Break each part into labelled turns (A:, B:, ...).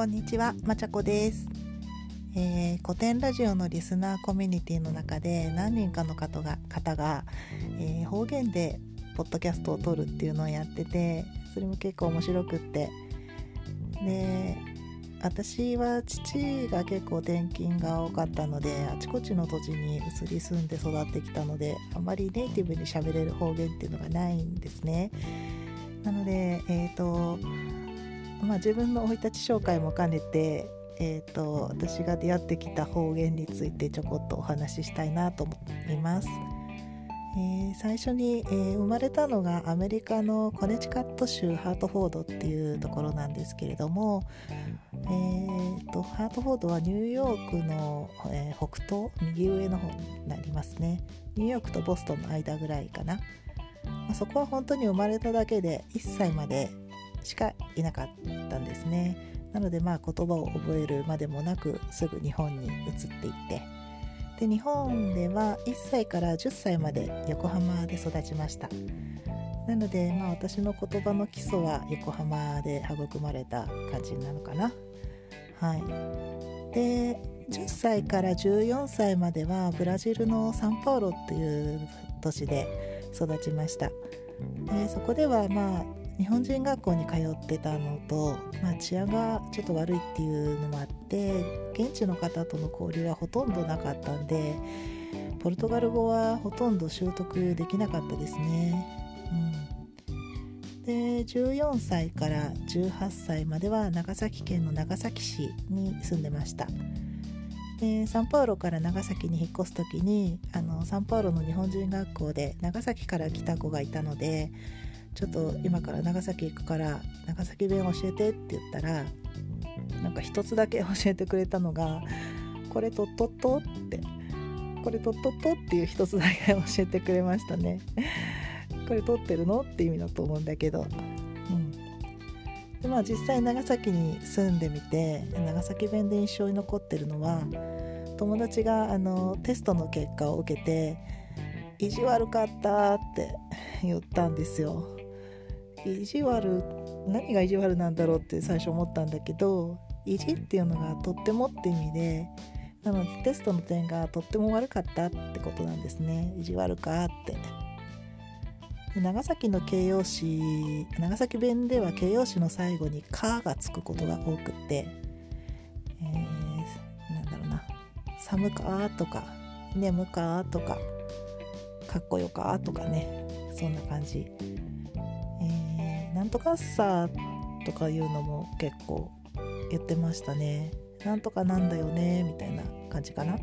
A: こんにちは、まちゃこです、えー古典ラジオのリスナーコミュニティの中で何人かの方が方が、えー方言でポッドキャストを撮るっていうのをやっててそれも結構面白くって。で私は父が結構転勤が多かったのであちこちの土地に移り住んで育ってきたのであまりネイティブに喋れる方言っていうのがないんですね。なのでえっ、とまあ自分の生い立ち紹介も兼ねてえー、と私が出会ってきた方言についてちょこっとお話ししたいなと思います、えー最初に、えー生まれたのがアメリカのコネチカット州ハートフォードっていうところなんですけれども、えー、とハートフォードはニューヨークの、えー北東右上の方になりますね。ニューヨークとボストンの間ぐらいかな、まあそこは本当に生まれただけで1歳までしかいなかったんですね。なのでまあ言葉を覚えるまでもなくすぐ日本に移っていって。で日本では1歳から10歳まで横浜で育ちました。なのでまあ私の言葉の基礎は横浜で育まれた感じなのかな。はい。で10歳から14歳まではブラジルのサンパウロっていう都市で育ちました。でそこではまあ日本人学校に通ってたのと、まあ、治安がちょっと悪いっていうのもあって現地の方との交流はほとんどなかったんでポルトガル語はほとんど習得できなかったですね。うん、で14歳から18歳までは長崎県の長崎市に住んでました。でサンパウロから長崎に引っ越す時にあのサンパウロの日本人学校で長崎から来た子がいたのでちょっと今から長崎行くから長崎弁教えてって言ったらなんか一つだけ教えてくれたのが「これとっとっと」って「これとっとっと」っていう一つだけ教えてくれましたね。これ撮ってるのって意味だと思うんだけど。うんまあ、実際長崎に住んでみて長崎弁で印象に残ってるのは友達があのテストの結果を受けて「意地悪かった」って言ったんですよ。意地悪何が意地悪なんだろうって最初思ったんだけど意地っていうのがとってもって意味でなのでテストの点がとっても悪かったってことなんですね。意地悪かって。長崎の形容詞長崎弁では形容詞の最後に「か」がつくことが多くって、えーなんだろうな「寒か」とか「眠か」とか「かっこよか」とかね。そんな感じ。なんとかさとかいうのも結構言ってましたね。なんとかなんだよねみたいな感じかな。あ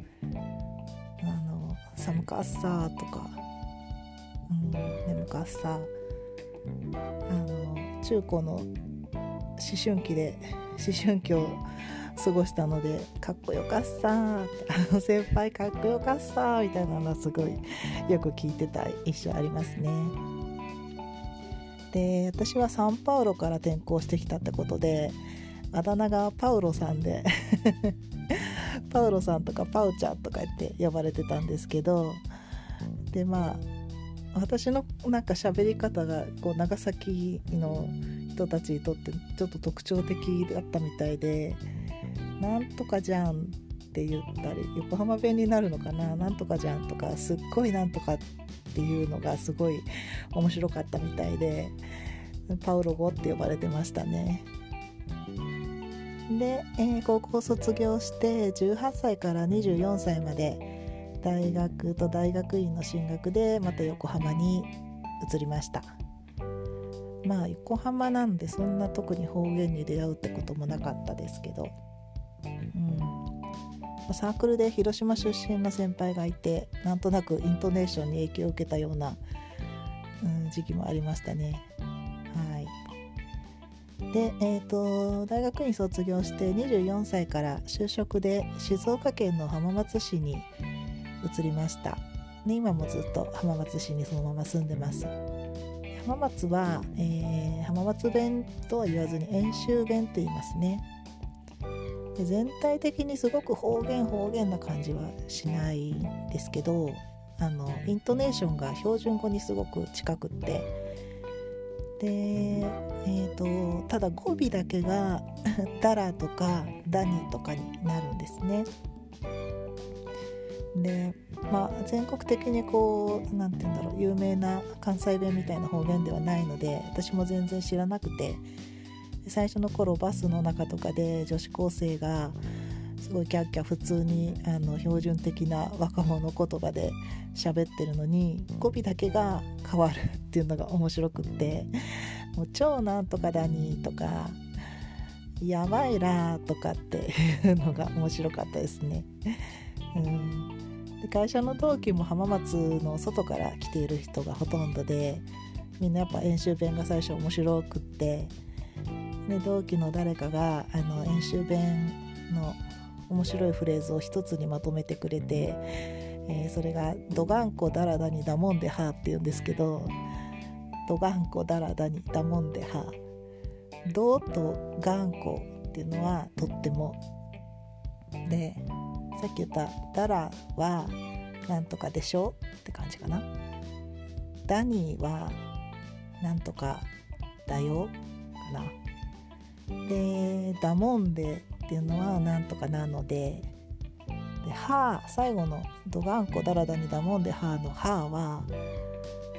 A: の寒かっさとか、うん、眠かっさあの中高の思春期で思春期を過ごしたのでかっこよかっさあの先輩かっこよかっさみたいなのはすごいよく聞いてた印象ありますね。で私はサンパウロから転校してきたってことであだ名がパウロさんで パウロさんとかパウちゃんとか言って呼ばれてたんですけどでまあ私のなんか喋り方がこう長崎の人たちにとってちょっと特徴的だったみたいで「なんとかじゃん」って言ったり横浜弁になるのかな「なんとかじゃん」とかすっごいなんとかっていうのがすごい面白かったみたいでパウロ語って呼ばれてましたね。で、えー高校卒業して18歳から24歳まで大学と大学院の進学でまた横浜に移りましたまあ横浜なんでそんな特に方言に出会うってこともなかったですけど、サークルで広島出身の先輩がいてなんとなくイントネーションに影響を受けたような、うん、時期もありましたね。はい。で、えー、と大学院卒業して24歳から就職で静岡県の浜松市に移りました。で今もずっと浜松市にそのまま住んでます。浜松は、えー浜松弁とは言わずに遠州弁と言いますね。で全体的にすごく方言方言な感じはしないんですけどあのイントネーションが標準語にすごく近くってで、えーと、ただ語尾だけが「ダラ」とか「ダニ」とかになるんですね。でまあ全国的にこう何て言うんだろう有名な関西弁みたいな方言ではないので私も全然知らなくて最初の頃バスの中とかで女子高生がすごいキャッキャ普通にあの標準的な若者言葉で喋ってるのに語尾だけが変わるっていうのが面白くって「もう超なんとかだに」とか「やばいら」とかって いうのが面白かったですね。うんで会社の同期も浜松の外から来ている人がほとんどでみんなやっぱ演習弁が最初面白くってで同期の誰かがあの演習弁の面白いフレーズを一つにまとめてくれて、えー、それが「どがんこだらだにだもんでは」って言うんですけど「どがんこだらだにだもんでは」「ど」と「がんこ」っていうのはとっても。でさっき言った「だら」はなんとかでしょ？って感じかな「ダニー」はなんとかだよで「だもんで」っていうのはなんとかなのでで歯最後の「どがんこだらだにだもんで歯」の「歯は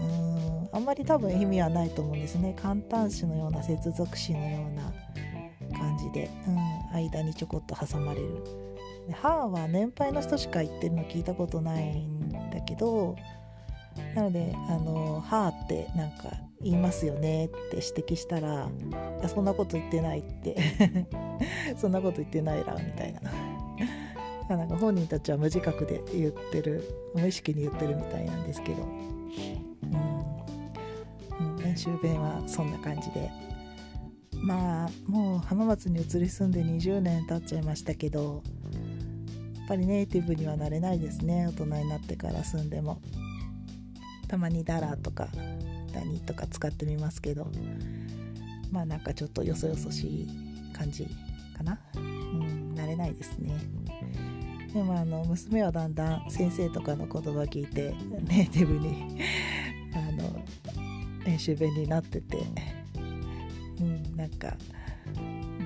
A: うーんあんまり多分意味はないと思うんですね。簡単詞のような接続詞のような感じで、うん、間にちょこっと挟まれる。で歯は年配の人しか言ってるの聞いたことないんだけどなのであの歯ってなんか言いますよねって指摘したら「いやそんなこと言ってない」って。そんなこと言ってない らみたいな。なんか本人たちは無自覚で言ってる無意識に言ってるみたいなんですけど、うん、うん、練習弁はそんな感じで。まあもう浜松に移り住んで20年経っちゃいましたけどやっぱりネイティブにはなれないですね大人になってから住んでも。たまにダラとかダニとか使ってみますけど。まあなんかちょっとよそよそしい感じかな。うん慣れないですね。でもあの娘はだんだん先生とかの言葉聞いてネイティブにあの練習弁になってて。うんなんか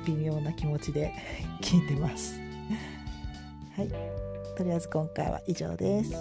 A: 微妙な気持ちで 聞いてます。はい。とりあえず今回は以上です。